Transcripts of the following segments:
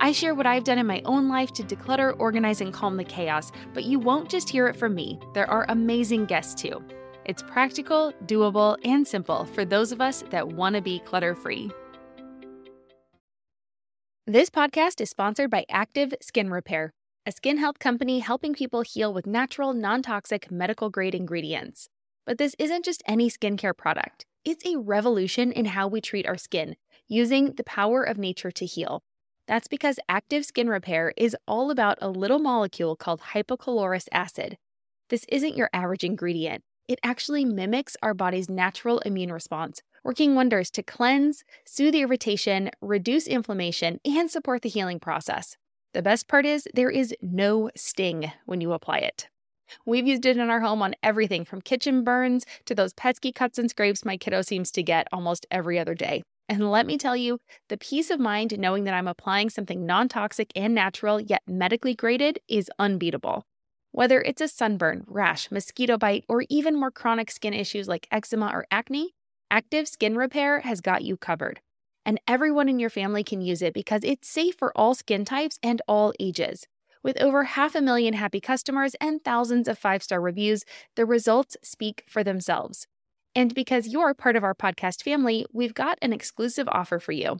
I share what I've done in my own life to declutter, organize, and calm the chaos, but you won't just hear it from me. There are amazing guests too. It's practical, doable, and simple for those of us that want to be clutter free. This podcast is sponsored by Active Skin Repair, a skin health company helping people heal with natural, non toxic, medical grade ingredients. But this isn't just any skincare product, it's a revolution in how we treat our skin, using the power of nature to heal. That's because active skin repair is all about a little molecule called hypochlorous acid. This isn't your average ingredient. It actually mimics our body's natural immune response, working wonders to cleanse, soothe irritation, reduce inflammation, and support the healing process. The best part is there is no sting when you apply it. We've used it in our home on everything from kitchen burns to those pesky cuts and scrapes my kiddo seems to get almost every other day. And let me tell you, the peace of mind knowing that I'm applying something non toxic and natural, yet medically graded, is unbeatable. Whether it's a sunburn, rash, mosquito bite, or even more chronic skin issues like eczema or acne, Active Skin Repair has got you covered. And everyone in your family can use it because it's safe for all skin types and all ages. With over half a million happy customers and thousands of five star reviews, the results speak for themselves. And because you're part of our podcast family, we've got an exclusive offer for you.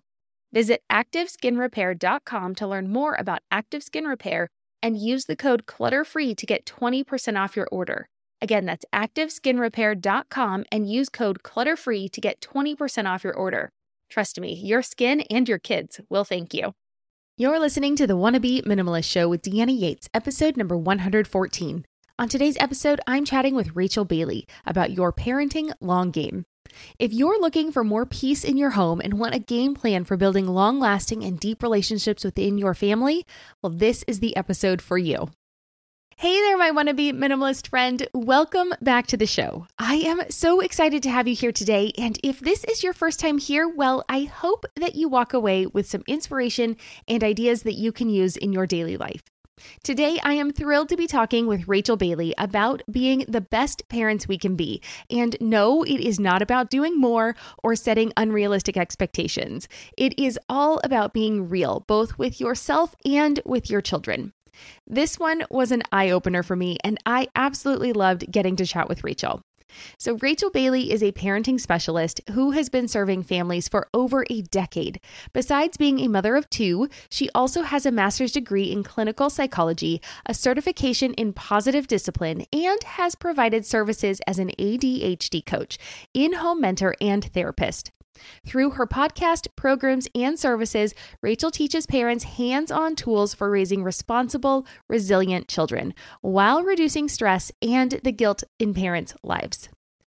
Visit ActiveSkinRepair.com to learn more about Active Skin Repair and use the code CLUTTERFREE to get 20% off your order. Again, that's ActiveSkinRepair.com and use code CLUTTERFREE to get 20% off your order. Trust me, your skin and your kids will thank you. You're listening to the Wanna Be Minimalist Show with Deanna Yates, episode number 114. On today's episode, I'm chatting with Rachel Bailey about your parenting long game. If you're looking for more peace in your home and want a game plan for building long lasting and deep relationships within your family, well, this is the episode for you. Hey there, my wannabe minimalist friend. Welcome back to the show. I am so excited to have you here today. And if this is your first time here, well, I hope that you walk away with some inspiration and ideas that you can use in your daily life. Today, I am thrilled to be talking with Rachel Bailey about being the best parents we can be. And no, it is not about doing more or setting unrealistic expectations. It is all about being real, both with yourself and with your children. This one was an eye opener for me, and I absolutely loved getting to chat with Rachel. So, Rachel Bailey is a parenting specialist who has been serving families for over a decade. Besides being a mother of two, she also has a master's degree in clinical psychology, a certification in positive discipline, and has provided services as an ADHD coach, in home mentor, and therapist. Through her podcast, programs, and services, Rachel teaches parents hands on tools for raising responsible, resilient children while reducing stress and the guilt in parents' lives.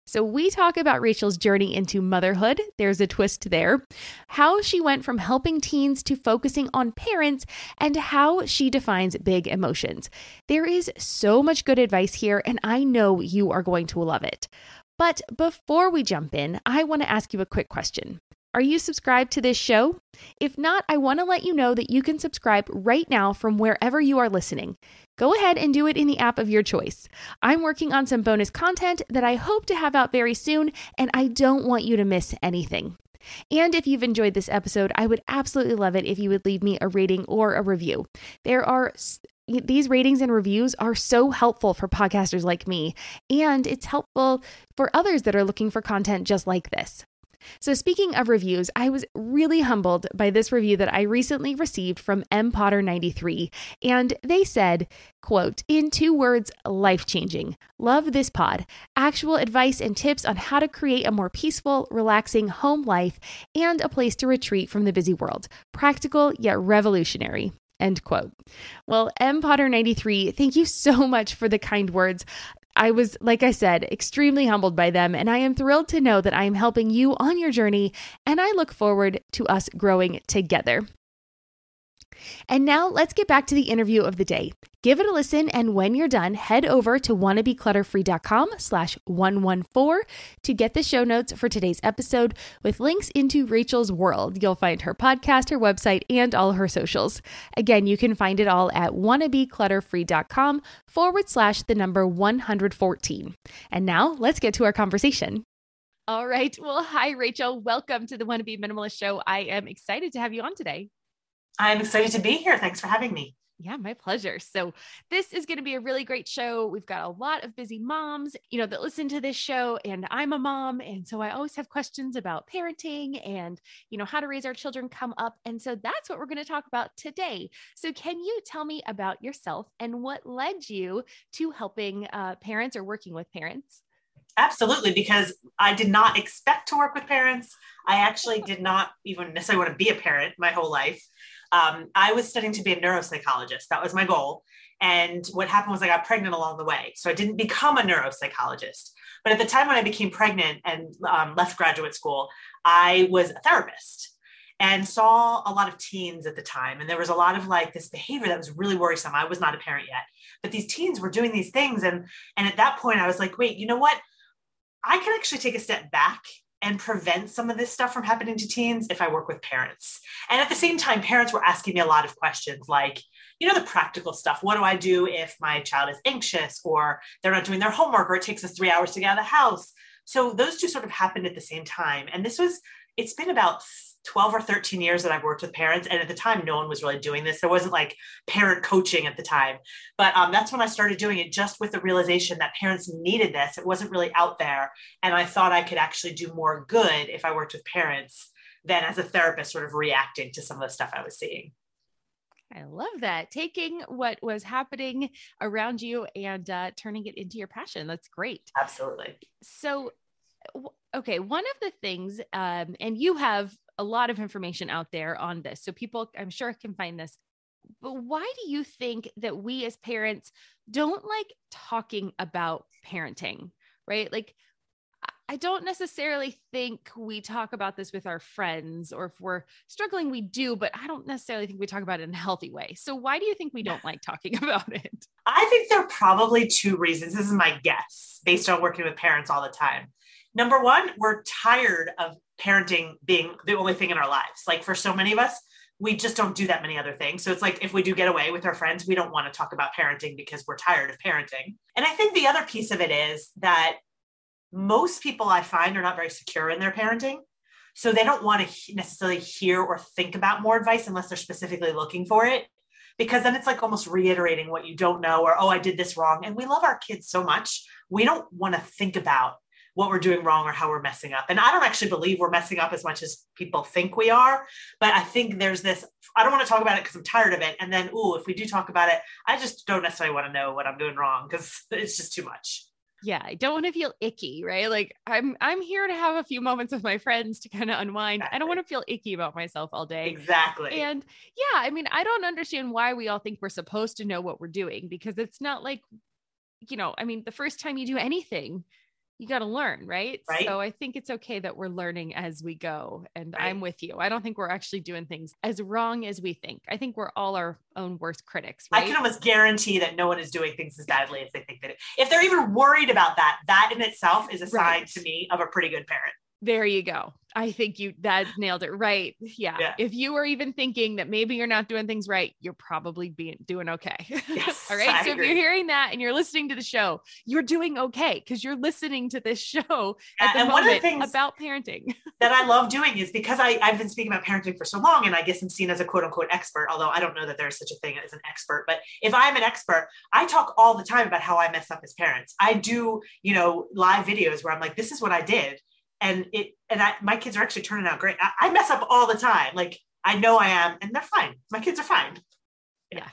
So, we talk about Rachel's journey into motherhood. There's a twist there. How she went from helping teens to focusing on parents, and how she defines big emotions. There is so much good advice here, and I know you are going to love it. But before we jump in, I want to ask you a quick question. Are you subscribed to this show? If not, I want to let you know that you can subscribe right now from wherever you are listening. Go ahead and do it in the app of your choice. I'm working on some bonus content that I hope to have out very soon, and I don't want you to miss anything. And if you've enjoyed this episode, I would absolutely love it if you would leave me a rating or a review. There are these ratings and reviews are so helpful for podcasters like me, and it's helpful for others that are looking for content just like this. So, speaking of reviews, I was really humbled by this review that I recently received from M Potter 93, and they said, quote, in two words, life changing. Love this pod. Actual advice and tips on how to create a more peaceful, relaxing home life and a place to retreat from the busy world. Practical yet revolutionary. End quote. Well, M Potter 93, thank you so much for the kind words. I was, like I said, extremely humbled by them, and I am thrilled to know that I am helping you on your journey, and I look forward to us growing together. And now let's get back to the interview of the day. Give it a listen, and when you're done, head over to wannabeclutterfree.com slash 114 to get the show notes for today's episode with links into Rachel's world. You'll find her podcast, her website, and all her socials. Again, you can find it all at wannabeclutterfree.com forward slash the number 114. And now let's get to our conversation. All right. Well, hi, Rachel. Welcome to the Wanna Minimalist Show. I am excited to have you on today. I'm excited to be here. Thanks for having me. Yeah, my pleasure. So, this is going to be a really great show. We've got a lot of busy moms, you know, that listen to this show and I'm a mom, and so I always have questions about parenting and, you know, how to raise our children come up. And so that's what we're going to talk about today. So, can you tell me about yourself and what led you to helping uh, parents or working with parents? Absolutely, because I did not expect to work with parents. I actually did not even necessarily want to be a parent my whole life. Um, I was studying to be a neuropsychologist. That was my goal. And what happened was I got pregnant along the way. So I didn't become a neuropsychologist. But at the time when I became pregnant and um, left graduate school, I was a therapist and saw a lot of teens at the time. And there was a lot of like this behavior that was really worrisome. I was not a parent yet, but these teens were doing these things. And, and at that point, I was like, wait, you know what? I can actually take a step back and prevent some of this stuff from happening to teens if I work with parents. And at the same time, parents were asking me a lot of questions like, you know, the practical stuff. What do I do if my child is anxious or they're not doing their homework or it takes us three hours to get out of the house? So those two sort of happened at the same time. And this was, it's been about 12 or 13 years that I've worked with parents. And at the time, no one was really doing this. There wasn't like parent coaching at the time. But um, that's when I started doing it just with the realization that parents needed this. It wasn't really out there. And I thought I could actually do more good if I worked with parents than as a therapist, sort of reacting to some of the stuff I was seeing. I love that. Taking what was happening around you and uh, turning it into your passion. That's great. Absolutely. So, okay, one of the things, um, and you have a lot of information out there on this. So people, I'm sure, can find this. But why do you think that we as parents don't like talking about parenting, right? Like, I don't necessarily think we talk about this with our friends, or if we're struggling, we do, but I don't necessarily think we talk about it in a healthy way. So, why do you think we don't like talking about it? I think there are probably two reasons. This is my guess based on working with parents all the time. Number one, we're tired of parenting being the only thing in our lives. Like for so many of us, we just don't do that many other things. So it's like if we do get away with our friends, we don't want to talk about parenting because we're tired of parenting. And I think the other piece of it is that most people I find are not very secure in their parenting. So they don't want to necessarily hear or think about more advice unless they're specifically looking for it. Because then it's like almost reiterating what you don't know, or, oh, I did this wrong. And we love our kids so much. We don't want to think about what we're doing wrong or how we're messing up. And I don't actually believe we're messing up as much as people think we are. But I think there's this, I don't want to talk about it because I'm tired of it. And then, ooh, if we do talk about it, I just don't necessarily want to know what I'm doing wrong because it's just too much yeah i don't want to feel icky right like i'm i'm here to have a few moments with my friends to kind of unwind exactly. i don't want to feel icky about myself all day exactly and yeah i mean i don't understand why we all think we're supposed to know what we're doing because it's not like you know i mean the first time you do anything you got to learn, right? right? So I think it's okay that we're learning as we go. And right. I'm with you. I don't think we're actually doing things as wrong as we think. I think we're all our own worst critics. Right? I can almost guarantee that no one is doing things as badly as they think that it. If they're even worried about that, that in itself is a sign to me of a pretty good parent. There you go. I think you that nailed it right. Yeah. yeah. If you were even thinking that maybe you're not doing things right, you're probably being doing okay. Yes, All right. I so agree. if you're hearing that and you're listening to the show, you're doing okay because you're listening to this show at the and moment one of the things about parenting. that I love doing is because I, I've been speaking about parenting for so long and I guess I'm seen as a quote unquote expert, although I don't know that there's such a thing as an expert. But if I'm an expert, I talk all the time about how I mess up as parents. I do, you know, live videos where I'm like, this is what I did and it and I my kids are actually turning out great. I, I, mess up all the time. Like I know I am, and they're fine. My kids are fine. Yeah,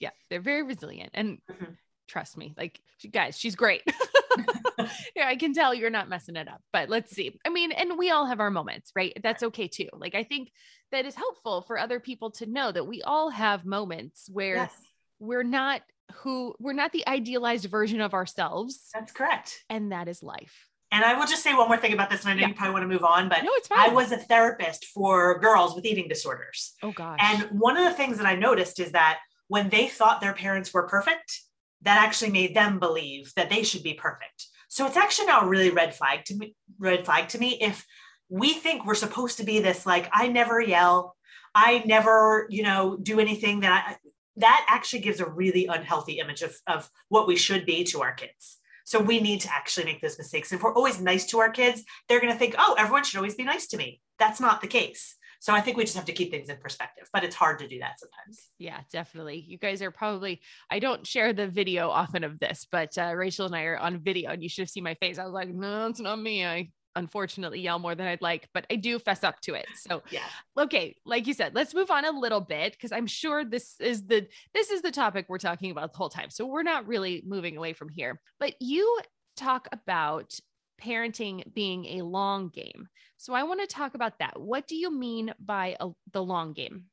yeah, they're very resilient, and mm-hmm. trust me, like guys, she's great. yeah, I can tell you're not messing it up. But let's see. I mean, and we all have our moments, right? That's okay too. Like I think that is helpful for other people to know that we all have moments where yes. we're not who we're not the idealized version of ourselves. That's correct. And that is life And I will just say one more thing about this, and I know Yeah. you probably want to move on, but No, it's I was a therapist for girls with eating disorders. oh gosh. And one of the things that I noticed is that when they thought their parents were perfect, that actually made them believe that they should be perfect. So it's actually now a really red flag to me, red flag to me if we think we're supposed to be this like I never yell, I never, you know, do anything that I that actually gives a really unhealthy image of, of what we should be to our kids. So we need to actually make those mistakes. If we're always nice to our kids, they're going to think, oh, everyone should always be nice to me. That's not the case. So I think we just have to keep things in perspective, but it's hard to do that sometimes. Yeah, definitely. You guys are probably, I don't share the video often of this, but uh, Rachel and I are on video and you should have seen my face. I was like, no, it's not me. I unfortunately yell more than I'd like, but I do fess up to it. So, Yeah. okay, like you said, let's move on a little bit because I'm sure this is the this is the topic we're talking about the whole time. So we're not really moving away from here. But you talk about parenting being a long game. So I want to talk about that. What do you mean by a, the long game?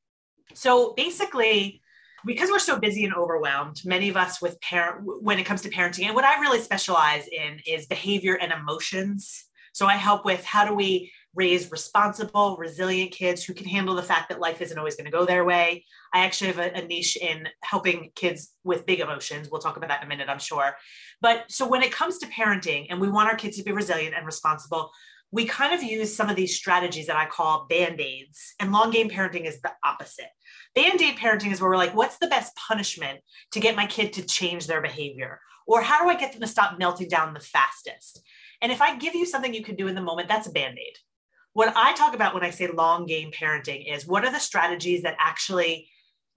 So basically, because we're so busy and overwhelmed, many of us with parent when it comes to parenting, and what I really specialize in is behavior and emotions. So I help with how do we raise responsible, resilient kids who can handle the fact that life isn't always going to go their way. I actually have a, a niche in helping kids with big emotions. We'll talk about that in a minute, I'm sure. But so when it comes to parenting and we want our kids to be resilient and responsible, we kind of use some of these strategies that I call band aids. And long game parenting is the opposite. Band aid parenting is where we're like, what's the best punishment to get my kid to change their behavior? Or how do I get them to stop melting down the fastest? And if I give you something you can do in the moment, that's a band aid. What I talk about when I say long game parenting is what are the strategies that actually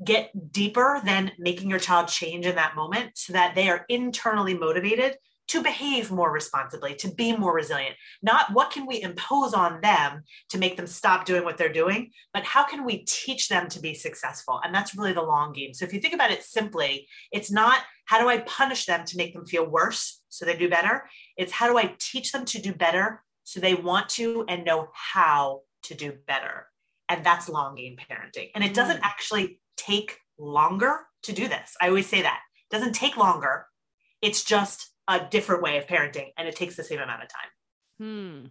get deeper than making your child change in that moment so that they are internally motivated to behave more responsibly, to be more resilient. Not what can we impose on them to make them stop doing what they're doing, but how can we teach them to be successful? And that's really the long game. So if you think about it simply, it's not how do I punish them to make them feel worse so they do better? It's how do I teach them to do better so they want to and know how to do better? And that's long game parenting. And it doesn't actually take longer to do this. I always say that. It doesn't take longer. It's just a different way of parenting and it takes the same amount of time. Hmm.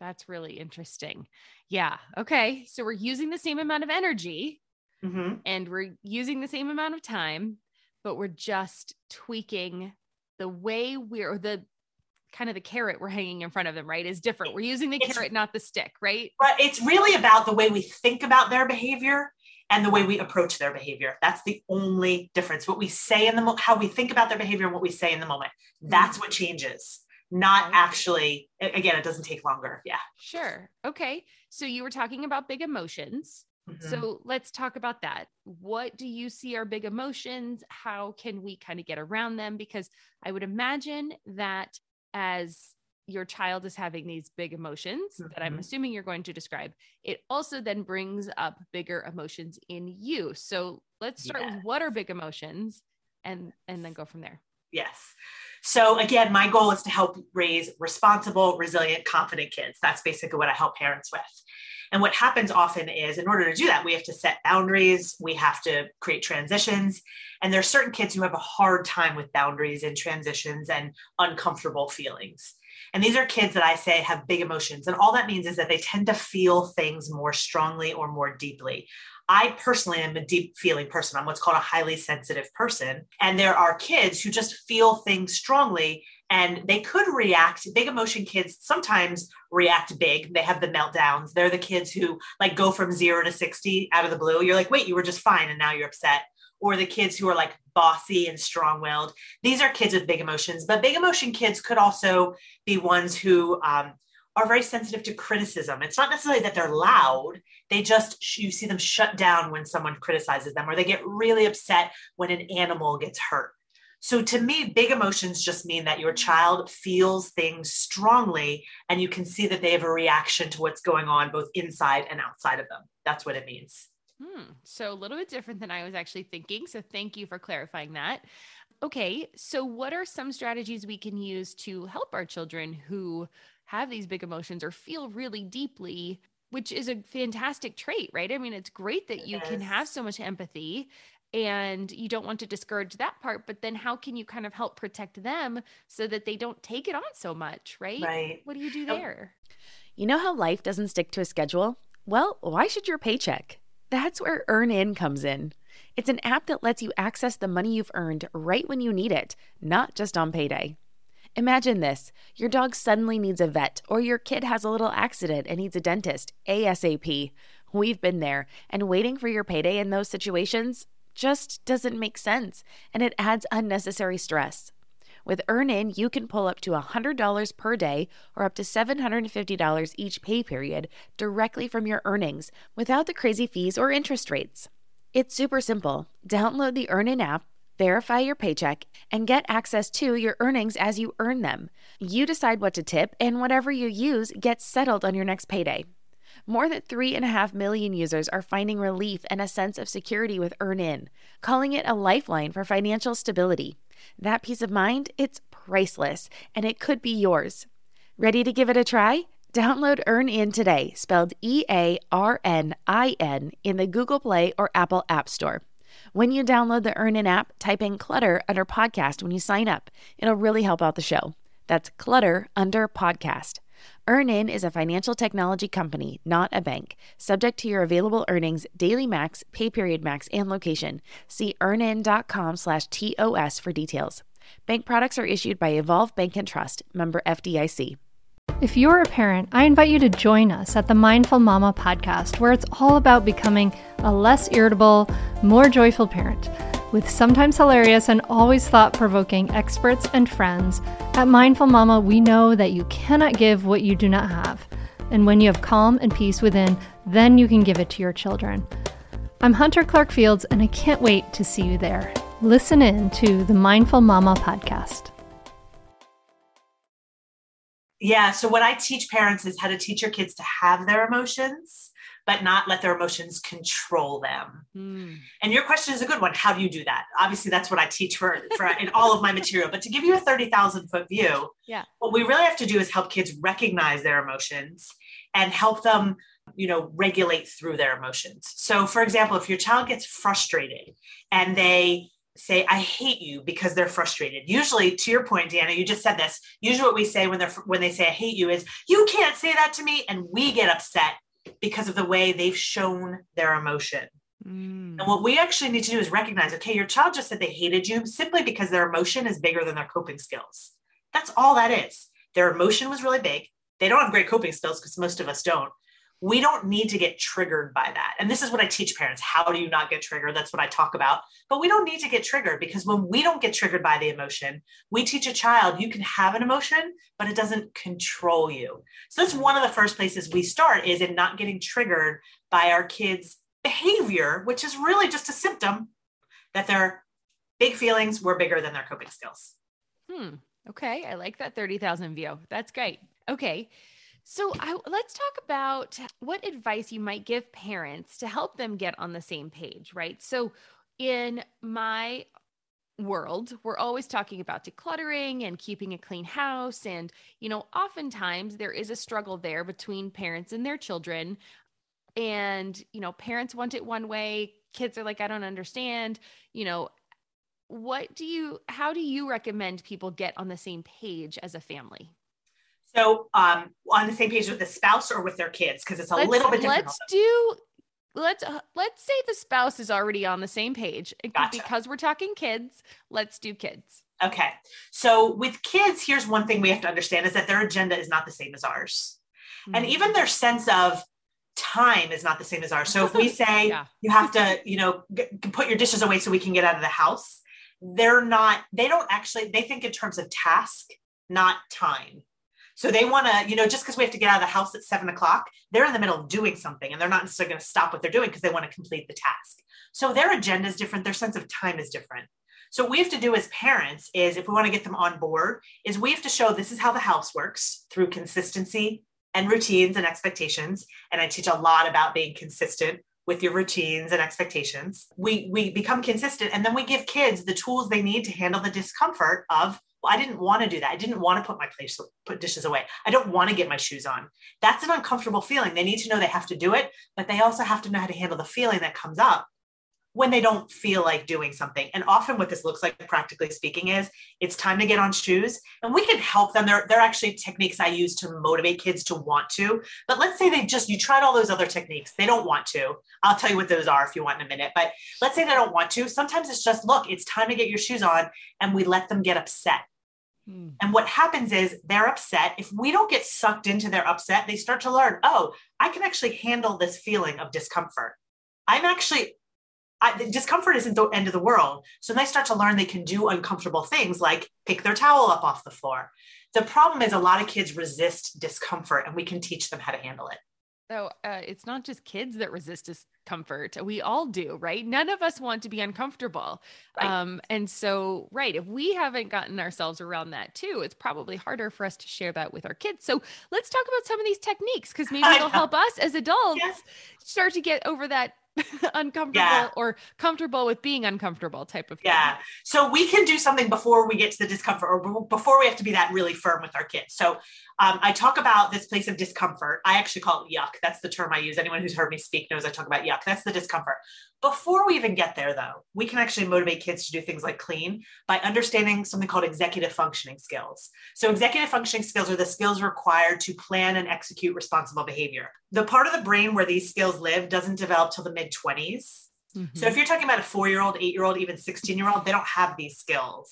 That's really interesting. Yeah. Okay. So we're using the same amount of energy Mm-hmm. and we're using the same amount of time, but we're just tweaking the way we're the kind of the carrot we're hanging in front of them, right? Is different. We're using the It's- carrot, not the stick, right? But it's really about the way we think about their behavior and the way we approach their behavior. That's the only difference. What we say in the mo- how we think about their behavior and what we say in the moment. Mm-hmm. That's what changes. Not actually. Again, it doesn't take longer. Yeah. Sure. Okay. So you were talking about big emotions. So let's talk about that. What do you see are big emotions? How can we kind of get around them? Because I would imagine that as your child is having these big emotions that I'm Mhm. assuming you're going to describe, it also then brings up bigger emotions in you. So let's start Yes. with what are big emotions and and then go from there. Yes. So again, my goal is to help raise responsible, resilient, confident kids. That's basically what I help parents with. And what happens often is in order to do that, we have to set boundaries, we have to create transitions. And there are certain kids who have a hard time with boundaries and transitions and uncomfortable feelings. And these are kids that I say have big emotions. And all that means is that they tend to feel things more strongly or more deeply. I personally am a deep feeling person. I'm what's called a highly sensitive person. And there are kids who just feel things strongly and they could react. Big emotion kids sometimes react big. They have the meltdowns. They're the kids who like go from zero to 60 out of the blue. You're like, wait, you were just fine and now you're upset. Or the kids who are like bossy and strong willed. These are kids with big emotions, but big emotion kids could also be ones who um, are very sensitive to criticism. It's not necessarily that they're loud, they just, you see them shut down when someone criticizes them, or they get really upset when an animal gets hurt. So to me, big emotions just mean that your child feels things strongly and you can see that they have a reaction to what's going on both inside and outside of them. That's what it means. Hmm. So a little bit different than I was actually thinking. So thank you for clarifying that. Okay. So, what are some strategies we can use to help our children who have these big emotions or feel really deeply, which is a fantastic trait, right? I mean, it's great that It you can have so much empathy and you don't want to discourage that part but then how can you kind of help protect them so that they don't take it on so much right right what do you do there you know how life doesn't stick to a schedule well why should your paycheck that's where EarnIn comes in it's an app that lets you access the money you've earned right when you need it not just on payday Imagine this your dog suddenly needs a vet, or your kid has a little accident and needs a dentist ASAP. We've been there, and waiting for your payday in those situations just doesn't make sense, and it adds unnecessary stress. With EarnIn, you can pull up to $100 per day or up to $750 each pay period directly from your earnings without the crazy fees or interest rates. It's super simple. Download the EarnIn app, verify your paycheck, and get access to your earnings as you earn them. You decide what to tip, and whatever you use gets settled on your next payday. More than 3.5 million users are finding relief and a sense of security with EarnIn, calling it a lifeline for financial stability. That peace of mind, it's priceless, and it could be yours. Ready to give it a try? Download EarnIn today, spelled E A R N I N, in the Google Play or Apple App Store. When you download the EarnIn app, type in Clutter under podcast when you sign up. It'll really help out the show. That's Clutter under podcast. EarnIn is a financial technology company, not a bank. Subject to your available earnings, daily max, pay period max, and location. See earnin.com slash TOS for details. Bank products are issued by Evolve Bank and Trust, member FDIC. If you're a parent, I invite you to join us at the Mindful Mama podcast, where it's all about becoming a less irritable, more joyful parent. With sometimes hilarious and always thought provoking experts and friends, at Mindful Mama, we know that you cannot give what you do not have. And when you have calm and peace within, then you can give it to your children. I'm Hunter Clark Fields, and I can't wait to see you there. Listen in to the Mindful Mama podcast. Yeah. So, what I teach parents is how to teach your kids to have their emotions, but not let their emotions control them. Mm. And your question is a good one. How do you do that? Obviously, that's what I teach for, for in all of my material. But to give you a 30,000 foot view, yeah. what we really have to do is help kids recognize their emotions and help them you know regulate through their emotions so for example if your child gets frustrated and they say i hate you because they're frustrated usually to your point deanna you just said this usually what we say when they're when they say i hate you is you can't say that to me and we get upset because of the way they've shown their emotion. Mm. and what we actually need to do is recognize okay your child just said they hated you simply because their emotion is bigger than their coping skills. That's all that is. Their emotion was really big. They don't have great coping skills because most of us don't we don't need to get triggered by that. And this is what I teach parents. How do you not get triggered? That's what I talk about. But we don't need to get triggered because when we don't get triggered by the emotion, we teach a child you can have an emotion, but it doesn't control you. So that's one of the first places we start is in not getting triggered by our kids' behavior, which is really just a symptom that their big feelings were bigger than their coping skills. Hmm. Okay. I like that 30,000 view. That's great. Okay. So I, let's talk about what advice you might give parents to help them get on the same page, right? So in my world, we're always talking about decluttering and keeping a clean house. And, you know, oftentimes there is a struggle there between parents and their children. And, you know, parents want it one way, kids are like, I don't understand. You know, what do you, how do you recommend people get on the same page as a family? So um, on the same page with the spouse or with their kids, because it's a let's, little bit different. Let's do let's uh, let's say the spouse is already on the same page gotcha. because we're talking kids let's do kids okay so with kids here's one thing we have to understand is that their agenda is not the same as ours mm-hmm. and even their sense of time is not the same as ours so if we say yeah. you have to you know g- put your dishes away so we can get out of the house they're not they don't actually they think in terms of task not time so they want to, you know, just because we have to get out of the house at seven o'clock, they're in the middle of doing something and they're not necessarily going to stop what they're doing because they want to complete the task. So their agenda is different, their sense of time is different. So what we have to do as parents is if we want to get them on board, is we have to show this is how the house works through consistency and routines and expectations. And I teach a lot about being consistent with your routines and expectations. We we become consistent and then we give kids the tools they need to handle the discomfort of well, I didn't want to do that. I didn't want to put my place, put dishes away. I don't want to get my shoes on. That's an uncomfortable feeling. They need to know they have to do it, but they also have to know how to handle the feeling that comes up when they don't feel like doing something. And often what this looks like practically speaking is it's time to get on shoes and we can help them. There, there are actually techniques I use to motivate kids to want to. But let's say they just you tried all those other techniques. They don't want to. I'll tell you what those are if you want in a minute. But let's say they don't want to. Sometimes it's just look, it's time to get your shoes on and we let them get upset. Hmm. And what happens is they're upset. If we don't get sucked into their upset, they start to learn, oh, I can actually handle this feeling of discomfort. I'm actually I, discomfort isn't the end of the world. So they start to learn they can do uncomfortable things like pick their towel up off the floor. The problem is a lot of kids resist discomfort and we can teach them how to handle it. So uh, it's not just kids that resist discomfort. We all do, right? None of us want to be uncomfortable. Right. Um, and so, right, if we haven't gotten ourselves around that too, it's probably harder for us to share that with our kids. So let's talk about some of these techniques because maybe it'll help us as adults yes. start to get over that uncomfortable yeah. or comfortable with being uncomfortable type of thing. Yeah. So we can do something before we get to the discomfort or before we have to be that really firm with our kids. So um, I talk about this place of discomfort. I actually call it yuck. That's the term I use. Anyone who's heard me speak knows I talk about yuck. That's the discomfort. Before we even get there, though, we can actually motivate kids to do things like clean by understanding something called executive functioning skills. So, executive functioning skills are the skills required to plan and execute responsible behavior. The part of the brain where these skills live doesn't develop till the mid 20s. Mm-hmm. So, if you're talking about a four year old, eight year old, even 16 year old, they don't have these skills.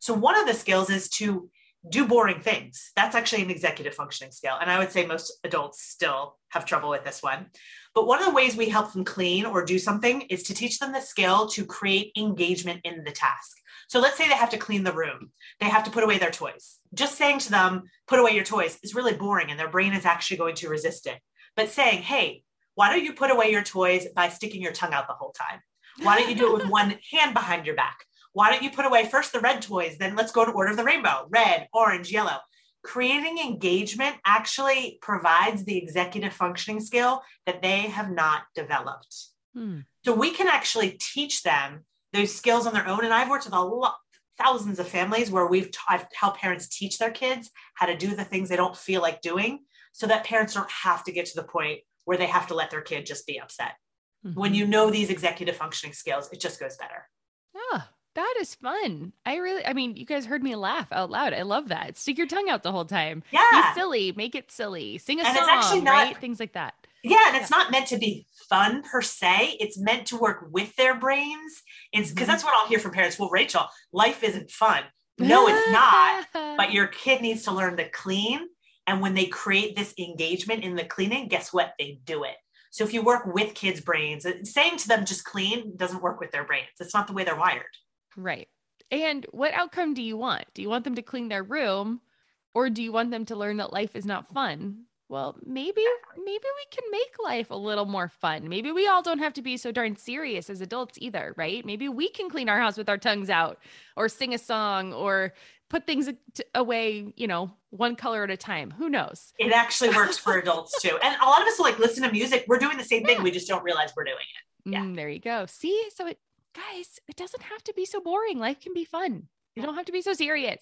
So, one of the skills is to do boring things. That's actually an executive functioning skill. And I would say most adults still have trouble with this one. But one of the ways we help them clean or do something is to teach them the skill to create engagement in the task. So let's say they have to clean the room, they have to put away their toys. Just saying to them, put away your toys is really boring and their brain is actually going to resist it. But saying, hey, why don't you put away your toys by sticking your tongue out the whole time? Why don't you do it with one hand behind your back? Why don't you put away first the red toys, then let's go to order of the rainbow, red, orange, yellow creating engagement actually provides the executive functioning skill that they have not developed. Hmm. So we can actually teach them those skills on their own. And I've worked with a lot, thousands of families where we've t- I've helped parents teach their kids how to do the things they don't feel like doing so that parents don't have to get to the point where they have to let their kid just be upset. Mm-hmm. When you know these executive functioning skills, it just goes better. Yeah, that is fun. I really, I mean, you guys heard me laugh out loud. I love that. Stick your tongue out the whole time. Yeah. Be silly. Make it silly. Sing a and song. It's actually not, right? Things like that. Yeah. And it's not meant to be fun per se. It's meant to work with their brains. It's because mm-hmm. that's what I'll hear from parents. Well, Rachel, life isn't fun. No, it's not. but your kid needs to learn to clean. And when they create this engagement in the cleaning, guess what? They do it. So if you work with kids' brains, saying to them just clean doesn't work with their brains. It's not the way they're wired. Right. And what outcome do you want? Do you want them to clean their room or do you want them to learn that life is not fun? Well, maybe maybe we can make life a little more fun. Maybe we all don't have to be so darn serious as adults either, right? Maybe we can clean our house with our tongues out or sing a song or put things away, you know, one color at a time. Who knows? It actually works for adults too. And a lot of us will like listen to music. We're doing the same thing. Yeah. We just don't realize we're doing it. Yeah. Mm, there you go. See, so it guys, it doesn't have to be so boring. Life can be fun. You don't have to be so serious.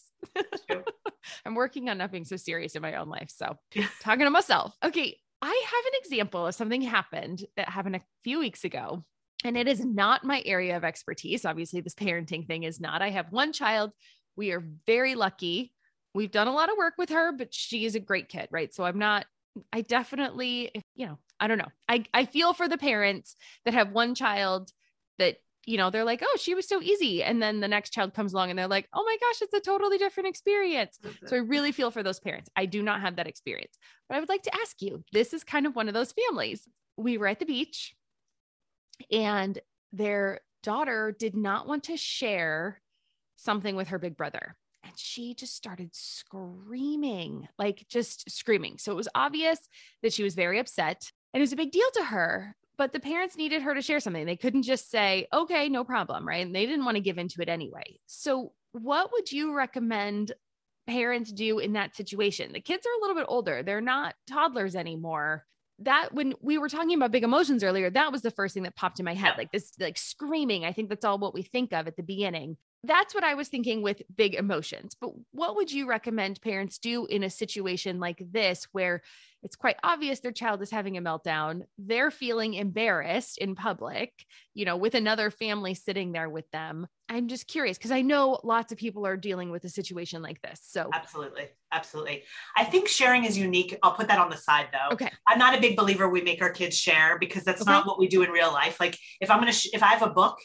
I'm working on not being so serious in my own life. So, talking to myself. Okay, I have an example of something happened that happened a few weeks ago. And it is not my area of expertise. Obviously, this parenting thing is not. I have one child. We are very lucky. We've done a lot of work with her, but she is a great kid, right? So I'm not, I definitely, you know, I don't know. I, I feel for the parents that have one child that you know, they're like, oh, she was so easy. And then the next child comes along and they're like, oh my gosh, it's a totally different experience. So I mm-hmm. really feel for those parents. I do not have that experience. But I would like to ask you this is kind of one of those families. We were at the beach and their daughter did not want to share something with her big brother. And she just started screaming, like just screaming. So it was obvious that she was very upset. And it was a big deal to her but the parents needed her to share something. They couldn't just say, okay, no problem, right? And they didn't want to give into it anyway. So, what would you recommend parents do in that situation? The kids are a little bit older, they're not toddlers anymore. That when we were talking about big emotions earlier, that was the first thing that popped in my head like this, like screaming. I think that's all what we think of at the beginning. That's what I was thinking with big emotions. But what would you recommend parents do in a situation like this where it's quite obvious their child is having a meltdown? They're feeling embarrassed in public, you know, with another family sitting there with them. I'm just curious because I know lots of people are dealing with a situation like this. So, absolutely. Absolutely. I think sharing is unique. I'll put that on the side though. Okay. I'm not a big believer we make our kids share because that's Okay. not what we do in real life. Like if I'm going to, sh- if I have a book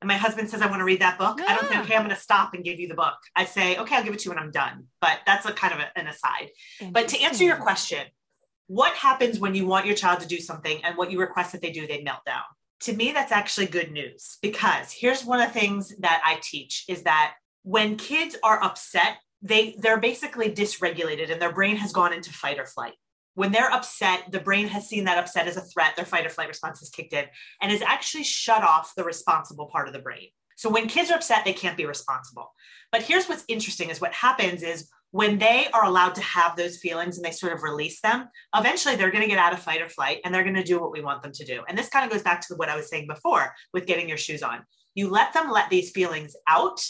and my husband says I want to read that book, I don't say, okay, I'm going to stop and give you the book. I say, okay, I'll give it to you when I'm done. But that's a kind of a, an aside. But to answer your question, what happens when you want your child to do something and what you request that they do, they melt down? To me, that's actually good news because here's one of the things that I teach is that when kids are upset, they they're basically dysregulated and their brain has gone into fight or flight. When they're upset, the brain has seen that upset as a threat, their fight or flight response has kicked in and has actually shut off the responsible part of the brain. So when kids are upset, they can't be responsible. But here's what's interesting is what happens is when they are allowed to have those feelings and they sort of release them, eventually they're going to get out of fight or flight and they're going to do what we want them to do. And this kind of goes back to what I was saying before with getting your shoes on. You let them let these feelings out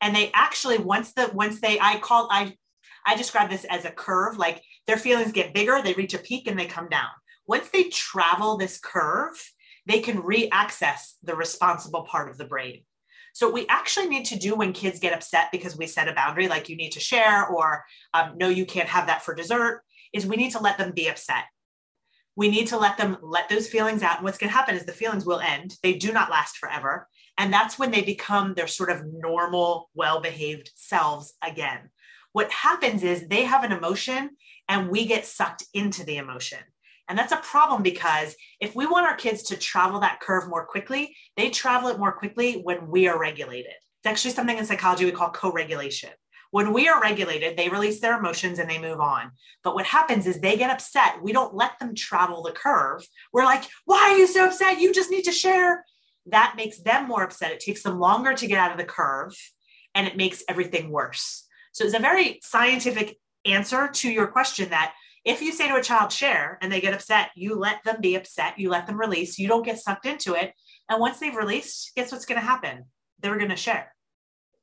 and they actually once the once they I call I I describe this as a curve like their feelings get bigger, they reach a peak and they come down. Once they travel this curve, they can re-access the responsible part of the brain. So what we actually need to do when kids get upset because we set a boundary, like you need to share or um, no, you can't have that for dessert, is we need to let them be upset. We need to let them let those feelings out. And what's going to happen is the feelings will end. They do not last forever. And that's when they become their sort of normal, well behaved selves again. What happens is they have an emotion and we get sucked into the emotion. And that's a problem because if we want our kids to travel that curve more quickly, they travel it more quickly when we are regulated. It's actually something in psychology we call co regulation. When we are regulated, they release their emotions and they move on. But what happens is they get upset. We don't let them travel the curve. We're like, why are you so upset? You just need to share. That makes them more upset. It takes them longer to get out of the curve and it makes everything worse. So it's a very scientific answer to your question that if you say to a child share and they get upset, you let them be upset, you let them release, you don't get sucked into it. And once they've released, guess what's going to happen? They're going to share.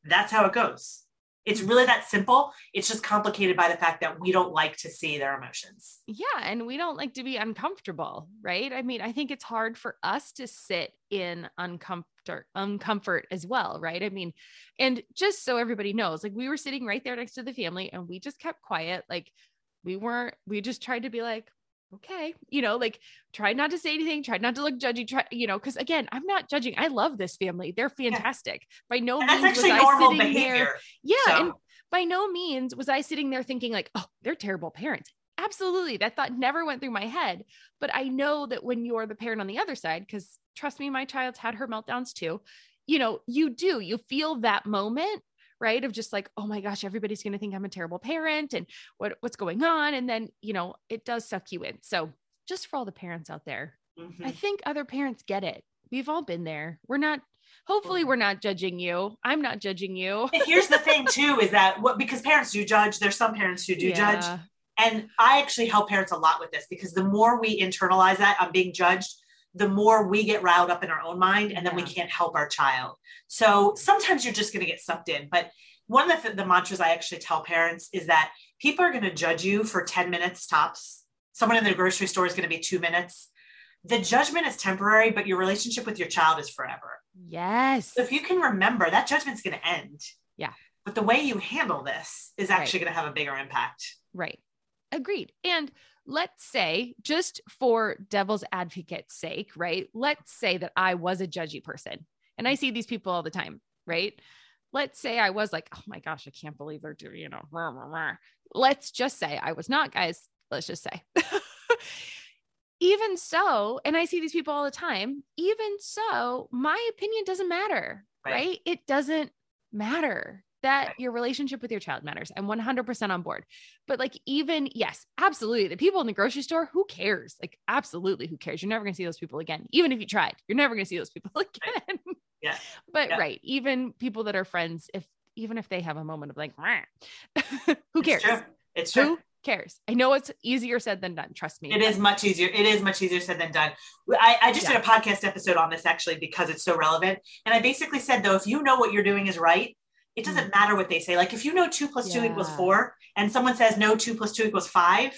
That's how it goes. It's really that simple. It's just complicated by the fact that we don't like to see their emotions. Yeah. And we don't like to be uncomfortable, right? I mean, I think it's hard for us to sit in uncomfort, uncomfort as well, right? I mean, and just so everybody knows, like we were sitting right there next to the family and we just kept quiet. Like we weren't, we just tried to be like, okay, you know, like tried not to say anything, tried not to look judgy, try, you know, because again, I'm not judging. I love this family. They're fantastic. By no that's means was I sitting there behavior. yeah. So- And by no means was I sitting there thinking, like, oh, they're terrible parents. Absolutely. That thought never went through my head. But I know that when you're the parent on the other side, because trust me, my child's had her meltdowns too, you know, you do, you feel that moment. Right. Of just like, oh my gosh, everybody's going to think I'm a terrible parent and what, what's going on. And then, you know, it does suck you in. So just for all the parents out there, Mhm. I think other parents get it. We've all been there. We're not, hopefully, we're not judging you. I'm not judging you. Here's the thing too is that what because parents do judge there's some parents who do judge and i actually help parents a lot with this because the more we internalize that i'm being judged the more we get riled up in our own mind and then we can't help our child so sometimes you're just going to get sucked in but one of the, the mantras i actually tell parents is that people are going to judge you for 10 minutes tops someone in the grocery store is going to be two minutes the judgment is temporary but your relationship with your child is forever Yes. so if you can remember that judgment's going to end. Yeah. But the way you handle this is actually going to have a bigger impact. Right. Agreed. And let's say, just for devil's advocate's sake, right? Let's say that I was a judgy person and I see these people all the time, right? Let's say I was like, oh my gosh, I can't believe they're doing, you know, rah, rah, rah. let's just say I was not, guys. Let's just say. even so, and I see these people all the time, even so, my opinion doesn't matter, Right. right? It doesn't matter that your relationship with your child matters. I'm 100% on board. But like, even, yes, absolutely. The people in the grocery store, who cares? Like, absolutely, who cares? You're never going to see those people again. Even if you tried, you're never going to see those people again. Yeah. But Yeah. right, even people that are friends, if even if they have a moment of like, who It's cares? true. It's true. Who cares? I know it's easier said than done. Trust me. It is much easier. It is much easier said than done. I, I just Yeah. did a podcast episode on this actually because it's so relevant. And I basically said, though, if you know what you're doing is right, it doesn't matter what they say. Like if you know two plus two equals Mm. Four and someone says no, two plus two equals five,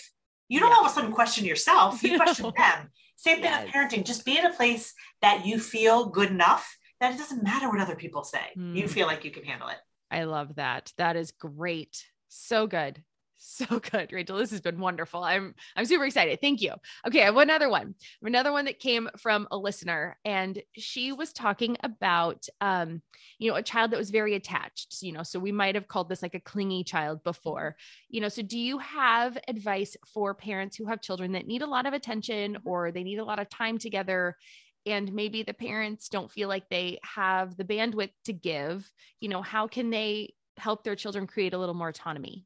you don't Yeah. all of a sudden question yourself. You question them. Same thing Yes. with parenting. Just be in a place that you feel good enough that it doesn't matter what other people say. You Mm. feel like you can handle it. I love that. That is great. So good. So good, Rachel. This has been wonderful. I'm I'm super excited. Thank you. Okay, I have another one. Another one that came from a listener, and she was talking about um, you know, a child that was very attached. You know, so we might have called this like a clingy child before. You know, so do you have advice for parents who have children that need a lot of attention or they need a lot of time together? And maybe the parents don't feel like they have the bandwidth to give. You know, how can they help their children create a little more autonomy?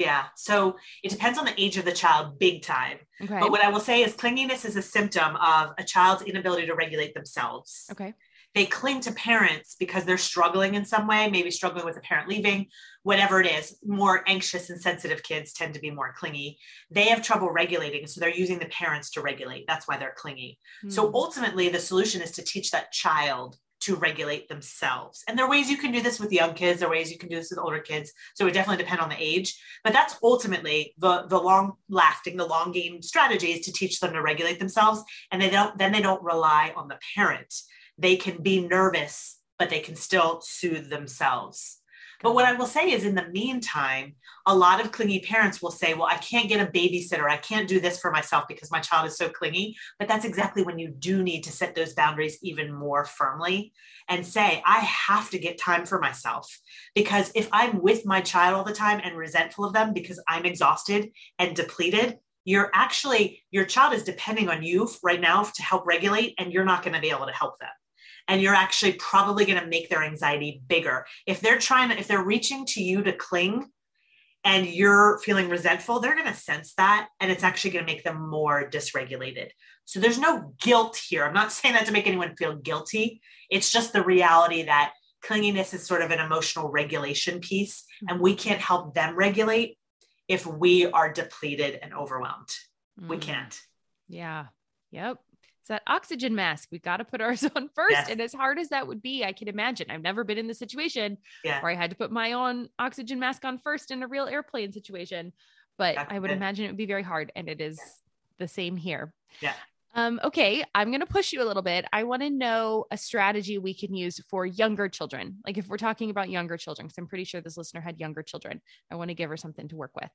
Yeah. So it depends on the age of the child, big time. Okay. But what I will say is clinginess is a symptom of a child's inability to regulate themselves. okay. They cling to parents because they're struggling in some way, maybe struggling with a parent leaving, whatever it is. More anxious and sensitive kids tend to be more clingy. They have trouble regulating, so they're using the parents to regulate. That's why they're clingy. So Hmm. ultimately, the solution is to teach that child to regulate themselves. And there are ways you can do this with young kids, there are ways you can do this with older kids. So it definitely depend on the age. But that's ultimately the the long lasting, the long game strategy is to teach them to regulate themselves. And they don't then they don't rely on the parent. They can be nervous, but they can still soothe themselves. But what I will say is, in the meantime, a lot of clingy parents will say, Well, I can't get a babysitter. I can't do this for myself because my child is so clingy. But that's exactly when you do need to set those boundaries even more firmly and say, I have to get time for myself. Because if I'm with my child all the time and resentful of them because I'm exhausted and depleted, you're actually, your child is depending on you right now to help regulate, and you're not going to be able to help them and you're actually probably going to make their anxiety bigger. If they're trying to, if they're reaching to you to cling and you're feeling resentful, they're going to sense that and it's actually going to make them more dysregulated. So there's no guilt here. I'm not saying that to make anyone feel guilty. It's just the reality that clinginess is sort of an emotional regulation piece and we can't help them regulate if we are depleted and overwhelmed. We Mm. can't. Yeah. Yep. It's that oxygen mask. We've got to put ours on first. Yes. And as hard as that would be, I can imagine. I've never been in the situation Yeah. where I had to put my own oxygen mask on first in a real airplane situation. But That's I would good. imagine it would be very hard. And it is the same here. Yeah. Um, okay, I'm going to push you a little bit. I want to know a strategy we can use for younger children. Like if we're talking about younger children, because I'm pretty sure this listener had younger children. I want to give her something to work with.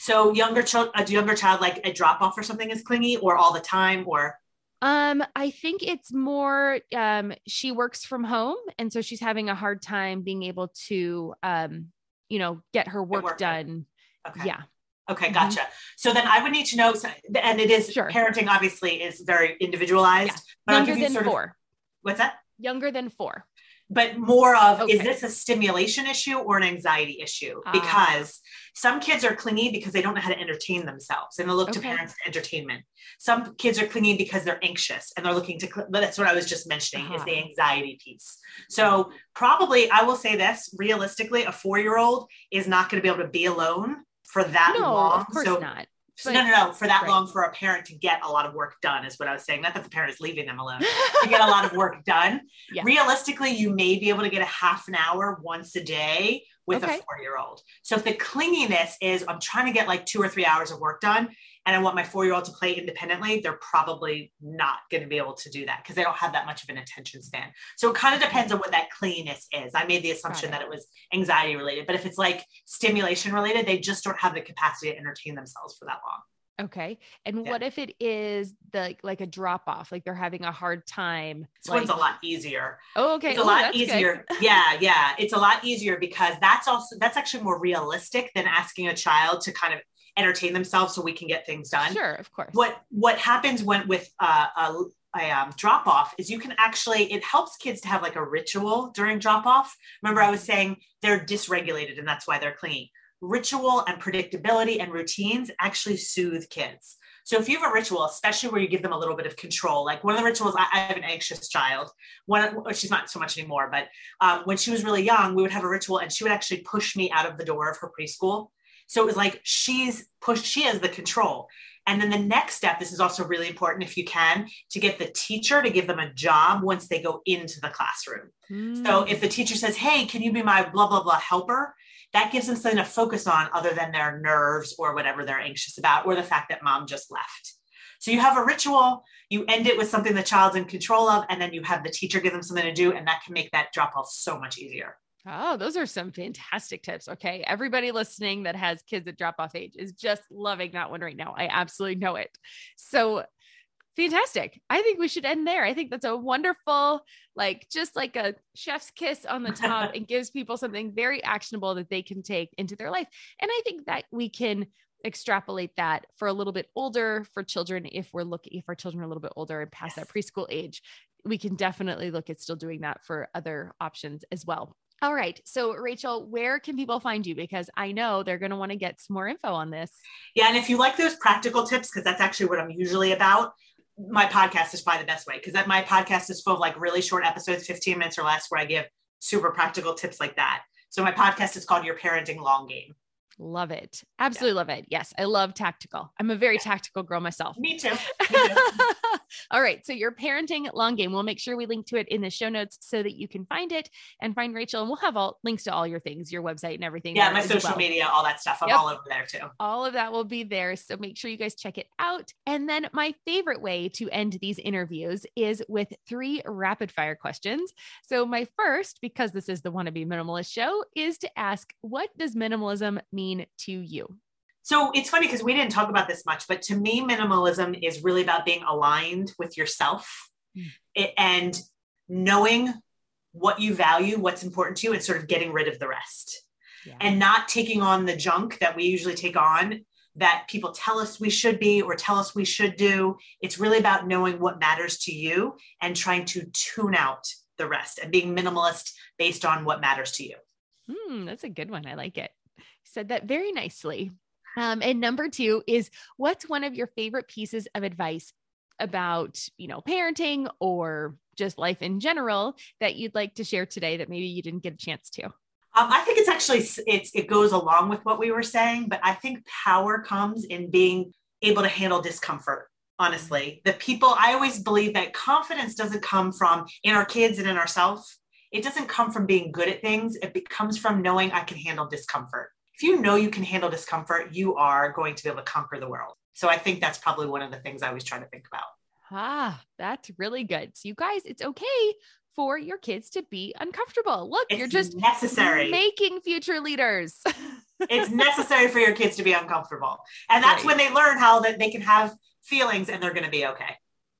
So younger child, a younger child, like a drop off or something is clingy, or all the time, or um, I think it's more um she works from home and so she's having a hard time being able to um, you know, get her work, work done. okay. Yeah. Okay, Mhm. gotcha. So then I would need to know, and it is Sure. parenting obviously is very individualized. Yeah. But Younger than sort of- four. what's that? Younger than four. But more of is this a stimulation issue or an anxiety issue? Ah. Because some kids are clingy because they don't know how to entertain themselves and they'll look to parents for entertainment. Some kids are clingy because they're anxious and they're looking to, cl- that's what I was just mentioning is Uh-huh. the anxiety piece. So probably I will say this realistically, a four year old is not going to be able to be alone for that no, long. of course so not. But- no, no, no. For that right. long, for a parent to get a lot of work done is what I was saying. Not that the parent is leaving them alone. to get a lot of work done. Yeah. Realistically, you may be able to get a half an hour once a day with Okay. a four-year-old. So if the clinginess is I'm trying to get like two or three hours of work done, and I want my four-year-old to play independently, they're probably not going to be able to do that because they don't have that much of an attention span. So it kind of depends on what that clinginess is. I made the assumption it. that it was anxiety related, but if it's like stimulation related, they just don't have the capacity to entertain themselves for that long. Okay. And Yeah. what if it is the like a drop off, like they're having a hard time? This like, one's a lot easier. oh, okay. It's a Oh, lot easier. yeah, yeah. It's a lot easier because that's also that's actually more realistic than asking a child to kind of entertain themselves so we can get things done. Sure, of course. What what happens when with uh, a, a um, drop off is you can actually it helps kids to have like a ritual during drop off. Remember, I was saying they're dysregulated and that's why they're clingy. Ritual and predictability and routines actually soothe kids. So if you have a ritual, especially where you give them a little bit of control, like one of the rituals, I, I have an anxious child. One, she's not so much anymore, but um, when she was really young, we would have a ritual, and she would actually push me out of the door of her preschool. So it was like she's pushed, she has the control. And then the next step, this is also really important if you can, to get the teacher to give them a job once they go into the classroom. So Mm. if the teacher says, Hey, can you be my blah, blah, blah helper? That gives them something to focus on other than their nerves or whatever they're anxious about, or the fact that mom just left. So you have a ritual, you end it with something the child's in control of, and then you have the teacher give them something to do, and that can make that drop off so much easier. Oh, those are some fantastic tips. Okay. Everybody listening that has kids at drop off age is just loving that one right now. I absolutely know it. So fantastic. I think we should end there. I think that's a wonderful, like, just like a chef's kiss on the top and gives people something very actionable that they can take into their life. And I think that we can extrapolate that for a little bit older for children if we're looking if our children are a little bit older and past that preschool age we can definitely look at still doing that for other options as well all right. So, Rachel, where can people find you? Because I know they're going to want to get some more info on this. Yeah. And if you like those practical tips, because that's actually what I'm usually about, my podcast is probably the best way because that my podcast is full of like really short episodes, 15 minutes or less, where I give super practical tips like that. So my podcast is called Your Parenting Long Game. Love it. Absolutely love it. Yes. I love tactical. I'm a very tactical girl myself. Me too. Me too. All right. So your parenting long game, we'll make sure we link to it in the show notes so that you can find it and find Rachel. And we'll have all links to all your things, your website and everything. yeah, my social well. media, all that stuff. I'm Yep. all over there too. All of that will be there. So make sure you guys check it out. And then my favorite way to end these interviews is with three rapid fire questions. So my first, because this is the wannabe minimalist show, is to ask, what does minimalism mean to you? So it's funny because we didn't talk about this much, but to me, minimalism is really about being aligned with yourself Mm. and knowing what you value, what's important to you, and sort of getting rid of the rest. Yeah. and not taking on the junk that we usually take on that people tell us we should be or tell us we should do. It's really about knowing what matters to you and trying to tune out the rest and being minimalist based on what matters to you. Hmm, that's a good one. I like it. Said that very nicely. Um, and number two is what's one of your favorite pieces of advice about, you know, parenting or just life in general that you'd like to share today that maybe you didn't get a chance to? Um, I think it's actually it's it goes along with what we were saying, but I think power comes in being able to handle discomfort. Honestly, the people I always believe that confidence doesn't come from in our kids and in ourselves. It doesn't come from being good at things. It comes from knowing I can handle discomfort. If you know you can handle discomfort, you are going to be able to conquer the world. So I think that's probably one of the things I always try to think about. Ah, that's really good. So, you guys, it's okay for your kids to be uncomfortable. Look, It's you're just necessary. making future leaders. it's necessary for your kids to be uncomfortable. And that's Right. when they learn how that they can have feelings and they're going to be okay.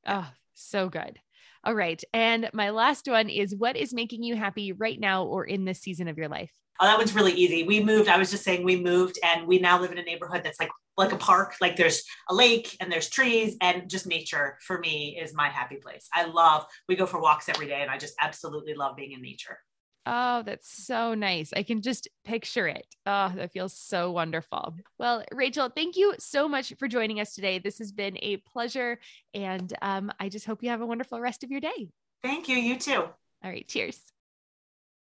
oh, so good. All right. And my last one is what is making you happy right now or in this season of your life? Oh, that one's really easy. We moved. I was just saying we moved and we now live in a neighborhood that's like like a park. Like there's a lake and there's trees and just nature for me is my happy place. I love we go for walks every day and I just absolutely love being in nature. Oh, that's so nice. I can just picture it. Oh, that feels so wonderful. Well, Rachel, thank you so much for joining us today. This has been a pleasure. And um, I just hope you have a wonderful rest of your day. Thank you. You too. All right. Cheers.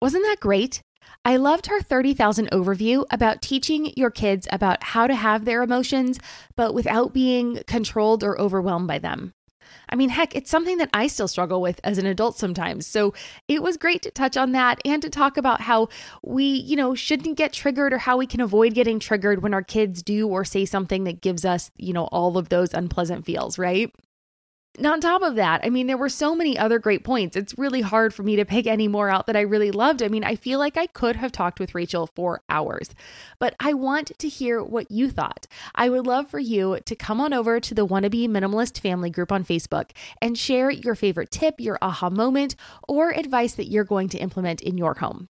Wasn't that great? I loved her 30,000 overview about teaching your kids about how to have their emotions, but without being controlled or overwhelmed by them. I mean, heck, it's something that I still struggle with as an adult sometimes. So it was great to touch on that and to talk about how we, you know, shouldn't get triggered or how we can avoid getting triggered when our kids do or say something that gives us, you know, all of those unpleasant feels, right? And on top of that, I mean, there were so many other great points. It's really hard for me to pick any more out that I really loved. I mean, I feel like I could have talked with Rachel for hours, but I want to hear what you thought. I would love for you to come on over to the Wannabe Minimalist Family group on Facebook and share your favorite tip, your aha moment, or advice that you're going to implement in your home.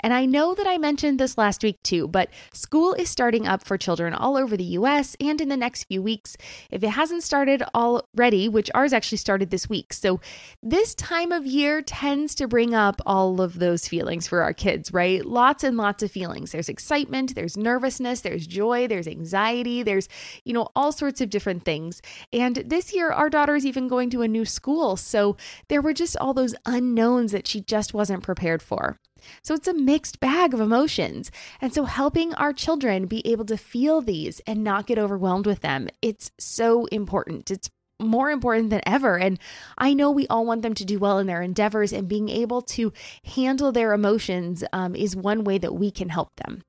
And I know that I mentioned this last week too, but school is starting up for children all over the US and in the next few weeks. If it hasn't started already, which ours actually started this week. So this time of year tends to bring up all of those feelings for our kids, right? Lots and lots of feelings. There's excitement, there's nervousness, there's joy, there's anxiety, there's, you know, all sorts of different things. And this year, our daughter is even going to a new school. So there were just all those unknowns that she just wasn't prepared for. So it's a mixed bag of emotions. And so helping our children be able to feel these and not get overwhelmed with them, it's so important. It's more important than ever. And I know we all want them to do well in their endeavors, and being able to handle their emotions um, is one way that we can help them.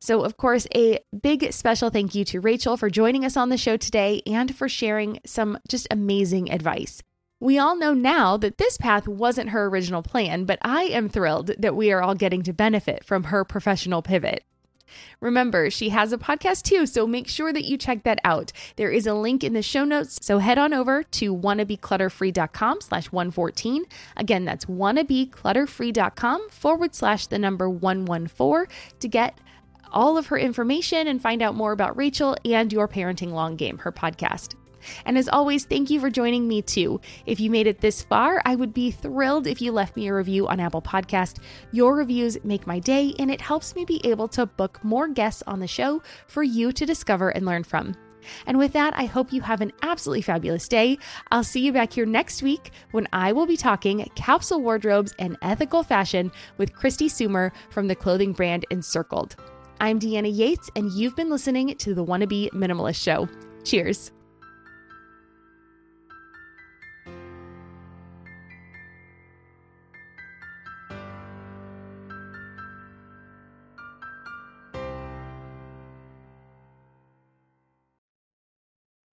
So, of course, a big special thank you to Rachel for joining us on the show today and for sharing some just amazing advice. We all know now that this path wasn't her original plan, but I am thrilled that we are all getting to benefit from her professional pivot. Remember, she has a podcast too, so make sure that you check that out. There is a link in the show notes, so head on over to wannabeclutterfree.com slash 114. Again, that's wannabeclutterfree.com forward slash the number 114 to get all of her information and find out more about Rachel and Your Parenting Long Game, her podcast. And as always, thank you for joining me too. If you made it this far, I would be thrilled if you left me a review on Apple Podcast. Your reviews make my day and it helps me be able to book more guests on the show for you to discover and learn from. And with that, I hope you have an absolutely fabulous day. I'll see you back here next week when I will be talking capsule wardrobes and ethical fashion with Kristi Soomer from the clothing brand Encircled. I'm Deanna Yates, and you've been listening to the Wannabe Minimalist Show. Cheers.